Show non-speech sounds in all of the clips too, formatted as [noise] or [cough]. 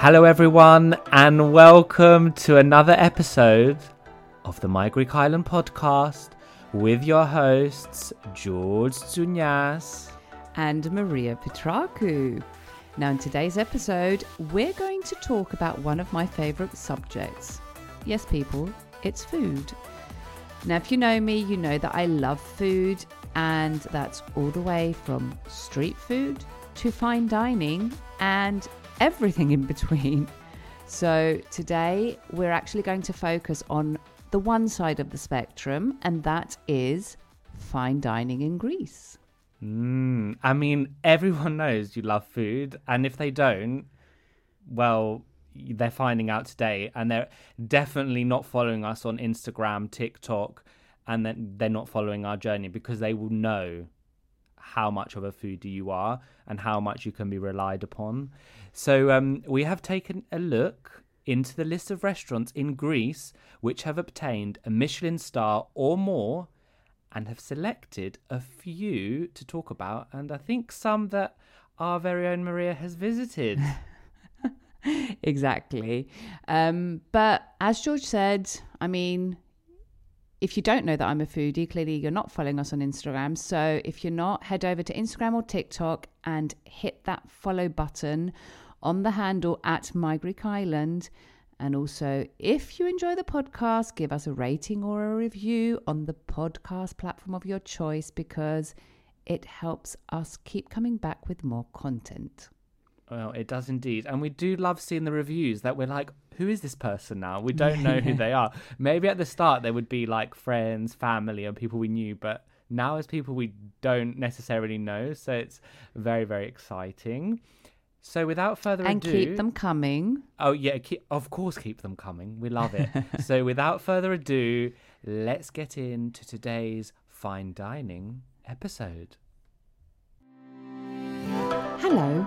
Hello, everyone, and welcome to another episode of the My Greek Island podcast with your hosts, George Tsounyas. and Maria Petraku. Now, in today's episode, we're going to talk about one of my favorite subjects. Yes, people, it's food. Now, if you know me, you know that I love food, and that's all the way from street food to fine dining and everything in between. So, today we're actually going to focus on the one side of the spectrum, and that is fine dining in Greece. Mm, I mean, everyone knows you love food, and if they don't, well, they're finding out today, and they're definitely not following us on Instagram, TikTok, and then they're not following our journey because they will know how much of a foodie you are and how much you can be relied upon. So, um, we have taken a look into the list of restaurants in Greece which have obtained a Michelin star or more and have selected a few to talk about, and I think some that our very own Maria has visited. [laughs] exactly. Um, but as George said, I mean, if you don't know that I'm a foodie, clearly you're not following us on Instagram. So if you're not, head over to Instagram or TikTok and hit that follow button on the handle at My Greek Island. And also, if you enjoy the podcast, give us a rating or a review on the podcast platform of your choice because it helps us keep coming back with more content. well, it does indeed. And we do love seeing the reviews that we're like, who is this person now? We don't know who they are. Maybe at the start they would be like friends, family, and people we knew, but now as people we don't necessarily know. So it's very, very exciting. So without further And ado, keep them coming. Oh yeah, keep, of course keep them coming. We love it. [laughs] so without further ado, let's get into today's fine dining episode. Hello,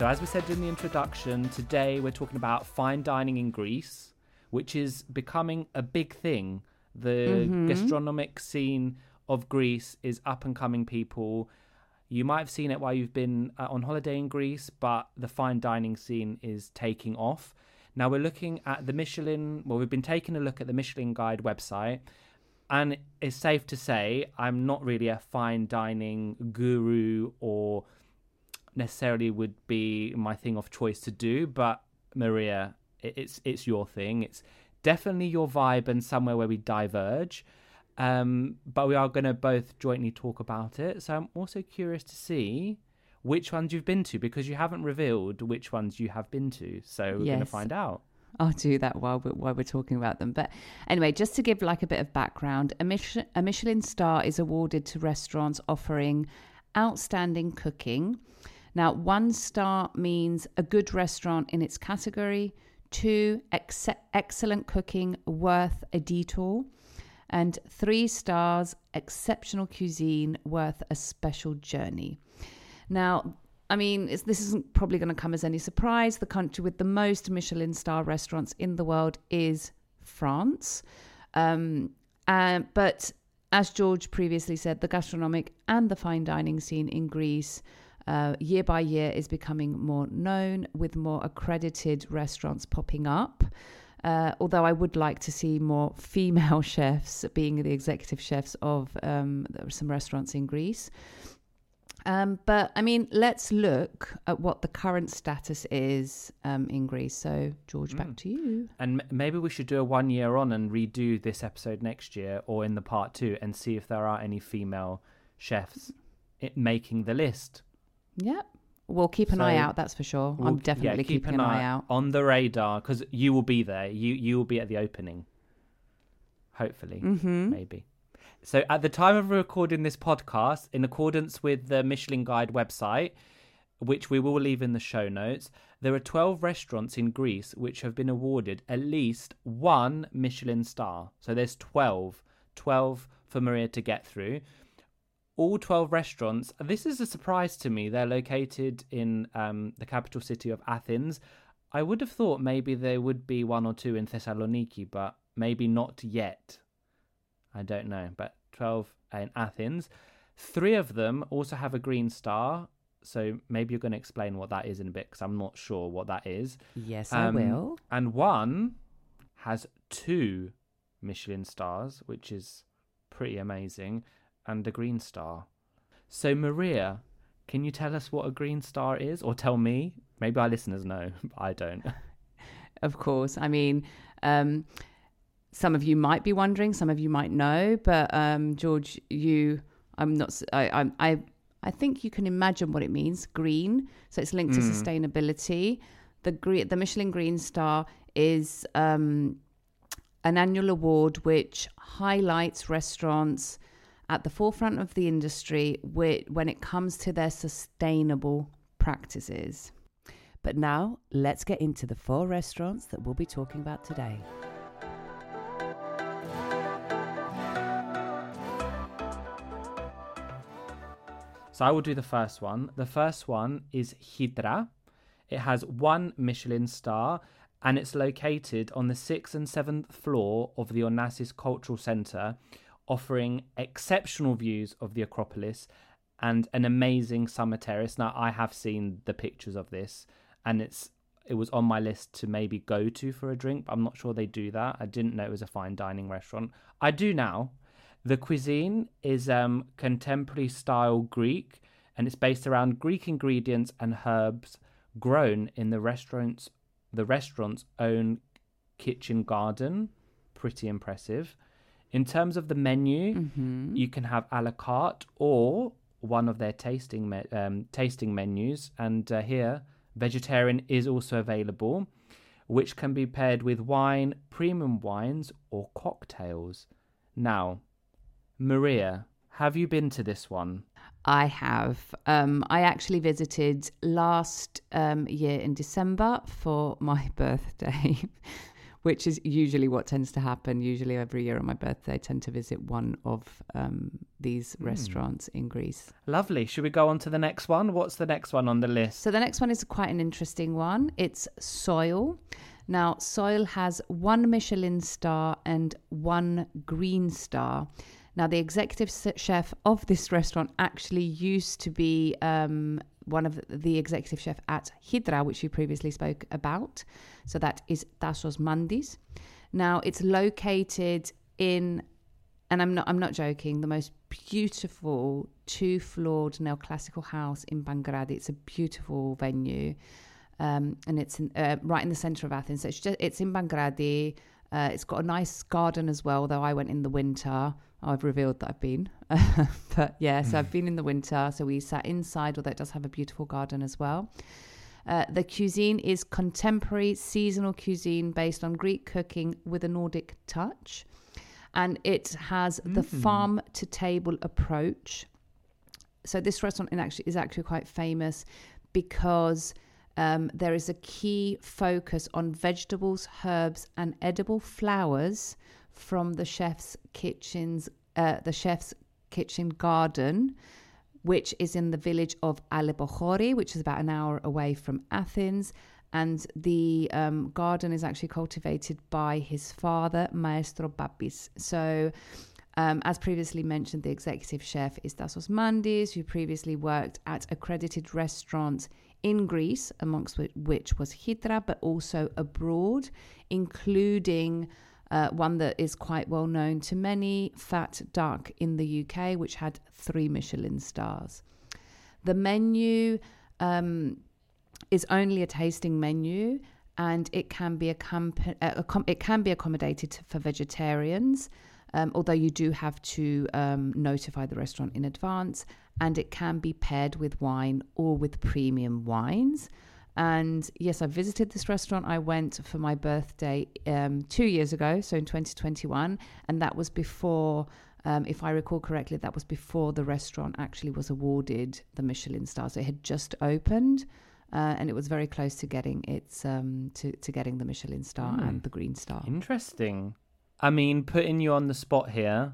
So as we said in the introduction, today we're talking about fine dining in Greece, which is becoming a big thing. The gastronomic scene of Greece is up and coming people. You might have seen it while you've been uh, on holiday in Greece, but the fine dining scene is taking off. Now we're looking at the Michelin, well, we've been taking a look at the Michelin Guide website, and it's safe to say I'm not really a fine dining guru or necessarily would be my thing of choice to do, but Maria, it's it's your thing. It's definitely your vibe and somewhere where we diverge. Um, but we are going to both jointly talk about it. So I'm also curious to see which ones you've been to because you haven't revealed which ones you have been to. So we're going to find out. I'll do that while we're, while we're talking about them. But anyway, just to give like a bit of background, a Michelin, a Michelin star is awarded to restaurants offering outstanding cooking. Now, one star means a good restaurant in its category. Two, ex- excellent cooking worth a detour. And three stars, exceptional cuisine worth a special journey. Now, I mean, this isn't probably going to come as any surprise. The country with the most Michelin star restaurants in the world is France. Um, uh, but as George previously said, the gastronomic and the fine dining scene in Greece uh, year by year is becoming more known with more accredited restaurants popping up. Uh, although I would like to see more female [laughs] chefs being the executive chefs of um, some restaurants in Greece. Um, but I mean, let's look at what the current status is um, in Greece. So, George, back to you. And m- maybe we should do a one year on and redo this episode next year or in the part two and see if there are any female chefs making the list. Yep. We'll keep an eye out, that's for sure. We'll- I'm yeah, definitely keep keeping an eye out. on the radar because you will be there. You you will be at the opening. Hopefully, Mm-hmm. maybe. So at the time of recording this podcast, in accordance with the Michelin Guide website, which we will leave in the show notes, there are 12 restaurants in Greece which have been awarded at least one Michelin star. So there's 12, 12 for Maria to get through. All 12 restaurants, this is a surprise to me. They're located in um, the capital city of Athens. I would have thought maybe there would be one or two in Thessaloniki, but maybe not yet. I don't know, but 12 in Athens. Three of them also have a green star. So maybe you're going to explain what that is in a bit because I'm not sure what that is. Yes, Um, I will. And one has two Michelin stars, which is pretty amazing, and a green star. So, Maria, can you tell us what a green star is? Or tell me? Maybe our listeners know, [laughs] but I don't. [laughs] Of course. I mean, um, some of you might be wondering, some of you might know, but um, George, you, I'm not, I, I, I think you can imagine what it means. Green, so it's linked to sustainability. The green, the Michelin Green Star is um, an annual award which highlights restaurants at the forefront of the industry when it comes to their sustainable practices. But now, let's get into the four restaurants that we'll be talking about today. So I will do the first one. The first one is Hytra. It has one Michelin star and it's located on the sixth and seventh floor of the Onassis Cultural Centre, offering exceptional views of the Acropolis and an amazing summer terrace. Now I have seen the pictures of this and it's it was on my list to maybe go to for a drink, but I'm not sure they do that. I didn't know it was a fine dining restaurant. I do now. The cuisine is um, contemporary style Greek and it's based around Greek ingredients and herbs grown in the restaurant's the restaurant's own kitchen garden. Pretty impressive. In terms of the menu, you can have a la carte or one of their tasting me- um, tasting menus. And uh, here, vegetarian is also available, which can be paired with wine, premium wines, or cocktails. Now, Maria, have you been to this one? I have. Um, I actually visited last um, year in December for my [laughs] birthday, which is usually what tends to happen. Usually, every year on my birthday, I tend to visit one of um, these restaurants in Greece. Lovely. Should we go on to the next one? What's the next one on the list? So the next one is quite an interesting one. It's Soil. Now, Soil has one Michelin star and one green star. Now, the executive chef of this restaurant actually used to be um, one of the executive chef at Hytra, which we previously spoke about. So that is Tassos Mantis. Now, it's located in and I'm not I'm not joking, the most beautiful two-floored neoclassical house in Pangrati. It's a beautiful venue. Um, and it's in, uh, right in the center of Athens. So it's just it's in Pangrati. Uh, it's got a nice garden as well, though I went in the winter. I've revealed that I've been. [laughs] but yeah, so I've been in the winter. So we sat inside, although it does have a beautiful garden as well. Uh, the cuisine is contemporary seasonal cuisine based on Greek cooking with a Nordic touch. And it has the farm to table approach. So this restaurant in actually is actually quite famous because um, there is a key focus on vegetables, herbs, and edible flowers from the chef's kitchen's uh, the chef's kitchen garden, which is in the village of Alepochori, which is about an hour away from Athens. And the um, garden is actually cultivated by his father, Maestro Babis. So, um, as previously mentioned, the executive chef is Tassos Mantis, who previously worked at accredited restaurants in Greece, amongst which was Hytra, but also abroad, including uh, one that is quite well known to many, Fat Duck in the UK, which had three Michelin stars. The menu um, is only a tasting menu, and it can be accompa- uh, it can be accommodated for vegetarians. Um, although you do have to um, notify the restaurant in advance, and it can be paired with wine or with premium wines. And yes, I visited this restaurant. I went for my birthday um, two years ago, so in 2021, and that was before, um, if I recall correctly, that was before the restaurant actually was awarded the Michelin star. So it had just opened, uh, and it was very close to getting its um, to to getting the Michelin star and the green star. Interesting. I mean, putting you on the spot here,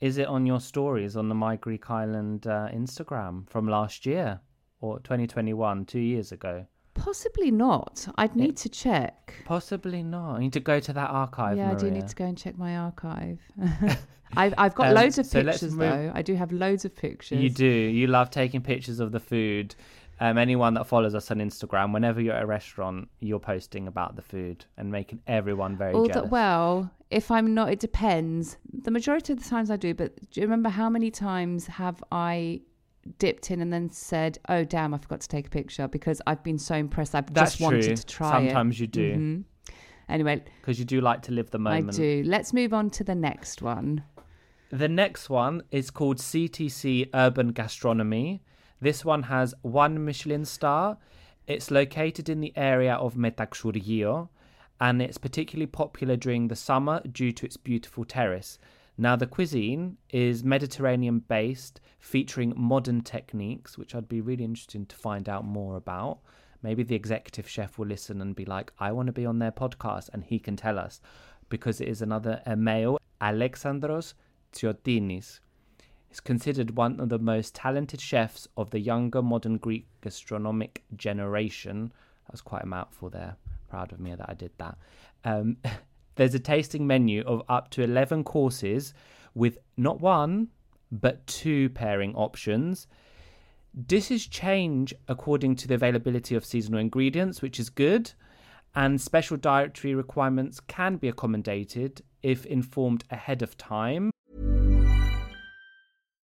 is it on your stories on the My Greek Island uh, Instagram from last year or 2021, two years ago? Possibly not. I'd need to check. Possibly not. You need to go to that archive. yeah, I do need to go and check my archive. [laughs] [laughs] I've, I've got Um, loads of so pictures though. I do have loads of pictures. You do. You love taking pictures of the food. Um, anyone that follows us on Instagram, whenever you're at a restaurant, you're posting about the food and making everyone very All jealous. that, well, if I'm not, it depends. The majority of the times I do, but do you remember how many times have I dipped in and then said, "Oh, damn, I forgot to take a picture" because I've been so impressed. I've That's just wanted true. to try Sometimes it. Sometimes you do. Mhm. Anyway, because you do like to live the moment. I do. Let's move on to the next one. The next one is called CTC Urban Gastronomy. This one has one Michelin star. It's located in the area of Metaxourgio and it's particularly popular during the summer due to its beautiful terrace. Now, the cuisine is Mediterranean based, featuring modern techniques, which I'd be really interested to find out more about. Maybe the executive chef will listen and be like, I want to be on their podcast, and he can tell us because it is another a male, Alexandros Tsiotinis. He's considered one of the most talented chefs of the younger modern Greek gastronomic generation. That was quite a mouthful there. Proud of me that I did that. Um, [laughs] there's a tasting menu of up to 11 courses with not one, but two pairing options. Dishes change according to the availability of seasonal ingredients, which is good, and special dietary requirements can be accommodated if informed ahead of time.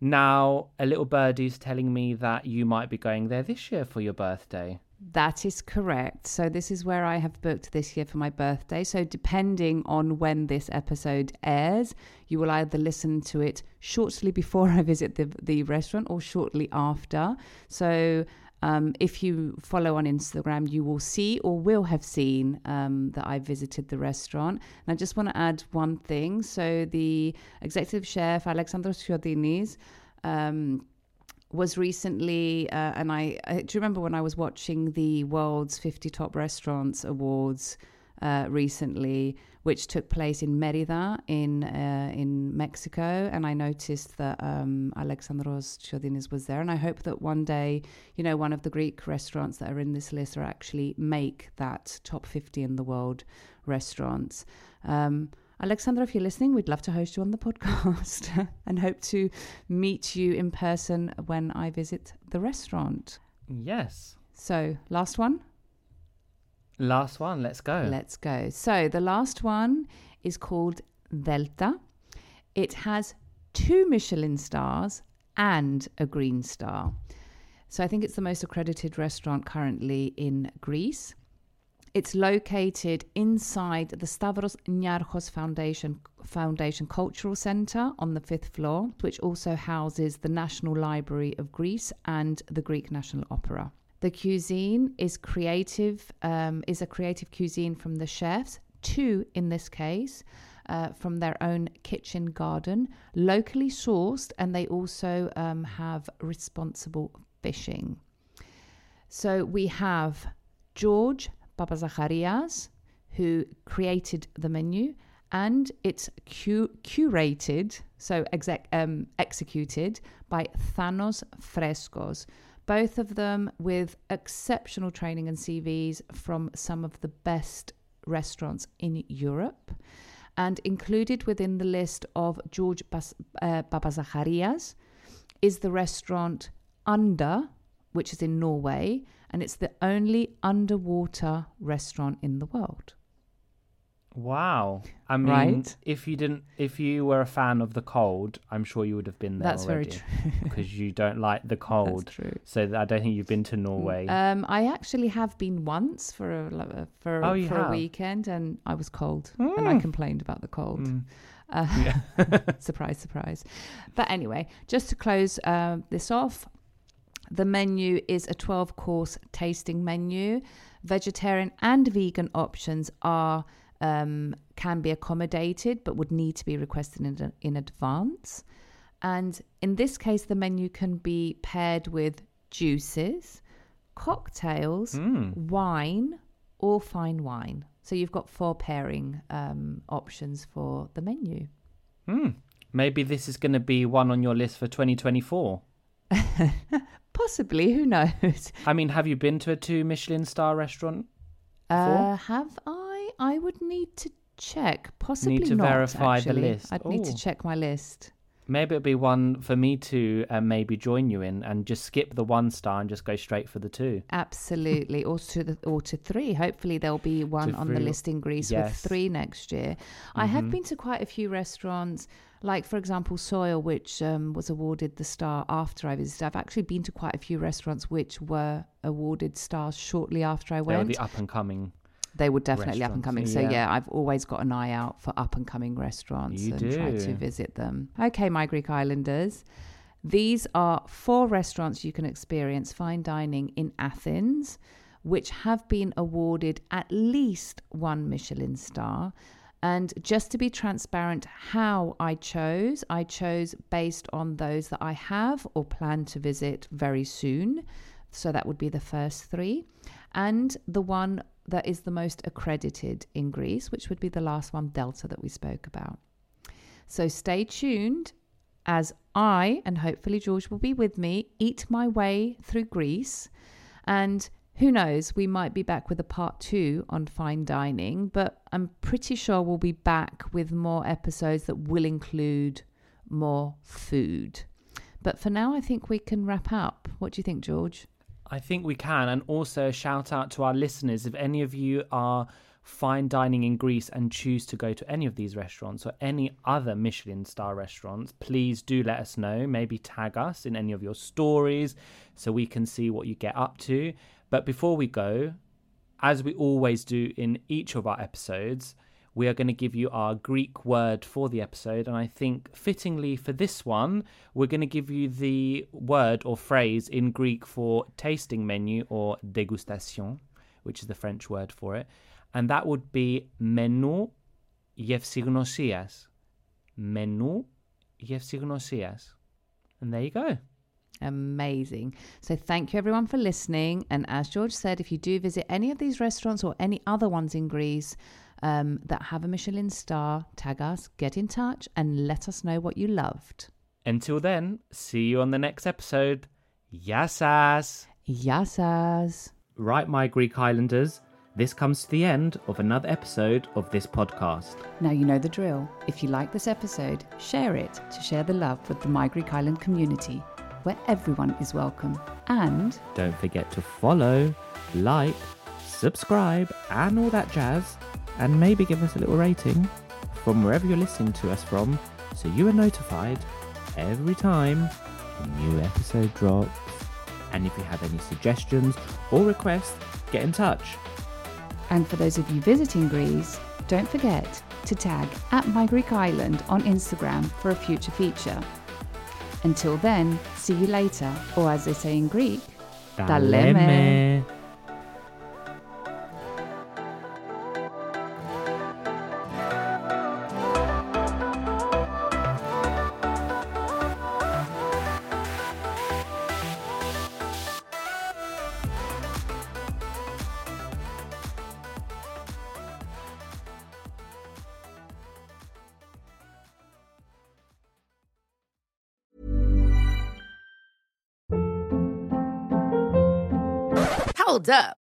Now, a little birdie's telling me that you might be going there this year for your birthday. That is correct. So this is where I have booked this year for my birthday. So depending on when this episode airs, you will either listen to it shortly before [laughs] I visit the the restaurant or shortly after. So um, if you follow on Instagram, you will see or will have seen um, that I visited the restaurant. And I just want to add one thing. So the executive chef Alexandros Tsiotinis um, was recently, uh, and I, I do you remember when I was watching the world's 50 top restaurants awards uh, recently, which took place in Merida in uh, in Mexico, and I noticed that um, Alexandros Tsiotinis was there, and I hope that one day, you know, one of the Greek restaurants that are in this list are actually make that top 50 in the world restaurants. Um, Alexandra, if you're listening, we'd love to host you on the [laughs] podcast [laughs] and hope to meet you in person when I visit the restaurant. Yes. So, last one? Last one, let's go. Let's go. So, the last one is called Delta. It has two Michelin stars and a green star. So, I think it's the most accredited restaurant currently in Greece. It's located inside the Stavros Niarchos Foundation Foundation Cultural Centre on the fifth floor, which also houses the National Library of Greece and the Greek National Opera. The cuisine is creative, um, is a creative cuisine from the chefs, two in this case, uh, from their own kitchen garden, locally sourced, and they also um, have responsible fishing. So we have George Papazacharias, who created the menu, and it's cu- curated, so exec- um, executed by Thanos Feskos. Both of them with exceptional training and CVs from some of the best restaurants in Europe. And included within the list of George Bas- uh, Papazacharias is the restaurant Under, which is in Norway, and it's the only underwater restaurant in the world. Wow. I mean, Right? if you didn't, if you were a fan of the cold, I'm sure you would have been there That's very true. [laughs] because you don't like the cold. true. So I don't think you've been to Norway. Um, I actually have been once for a lo- for, Oh, for a weekend, and I was cold, and I complained about the cold. Mm. Uh, [laughs] [laughs] surprise, surprise. But anyway, just to close uh, this off, the menu is a 12 course tasting menu. Vegetarian and vegan options are um, can be accommodated, but would need to be requested in, in advance. And in this case, the menu can be paired with juices, cocktails, Mm. wine, or fine wine. So you've got four pairing um, options for the menu. Hmm. Maybe this is going to be one on your list for 2024. [laughs] Possibly, who knows? I mean, have you been to a two Michelin star restaurant? Uh, have I? I would need to check. Possibly to not, verify the actually. list. I'd need to check my list. Maybe it'd be one for me to uh, maybe join you in and just skip the one star and just go straight for the two. Absolutely, or to the or to three. Hopefully, there'll be one on the list in Greece with Yes. Mm-hmm. three next year. I have been to quite a few restaurants, like for example, Soil, which um, was awarded the star after I visited. I've actually been to quite a few restaurants which were awarded stars shortly after I went. They were the up and coming. They were definitely up and coming. So yeah. yeah, I've always got an eye out for up and coming restaurants You and try to visit them. Okay, my Greek Islanders. These are four restaurants you can experience fine dining in Athens, which have been awarded at least one Michelin star. And just to be transparent, how I chose, I chose based on those that I have or plan to visit very soon. So that would be the first three. And the one that is the most accredited in Greece, which would be the last one, Delta, that we spoke about. So stay tuned as I, and hopefully George will be with me, eat my way through Greece. And who knows, we might be back with a part two on fine dining, but I'm pretty sure we'll be back with more episodes that will include more food. But for now, I think we can wrap up. What do you think, George? I think we can. And also, shout out to our listeners. If any of you are fine dining in Greece and choose to go to any of these restaurants or any other Michelin star restaurants, please do let us know. Maybe tag us in any of your stories so we can see what you get up to. But before we go, as we always do in each of our episodes, we are going to give you our Greek word for the episode. And I think fittingly for this one, we're going to give you the word or phrase in Greek for tasting menu or degustation, which is the French word for it. And that would be menu yevsignosias. Menu yevsignosias. And there you go. Amazing. So, thank you everyone for listening. And as George said, if you do visit any of these restaurants or any other ones in Greece um, that have a Michelin star, tag us, get in touch, and let us know what you loved. Until then, see you on the next episode. Yassas! Yassas! Right, my Greek Islanders, this comes to the end of another episode of this podcast. Now you know the drill. If you like this episode, share it to share the love with the My Greek Island community, where everyone is welcome. And Don't forget to follow, like, subscribe, and all that jazz. And maybe give us a little rating from wherever you're listening to us from so you are notified every time a new episode drops. And if you have any suggestions or requests, get in touch. And for those of you visiting Greece, don't forget to tag at My Greek Island on Instagram for a future feature. Until then, see you later, or as they say in Greek, Ta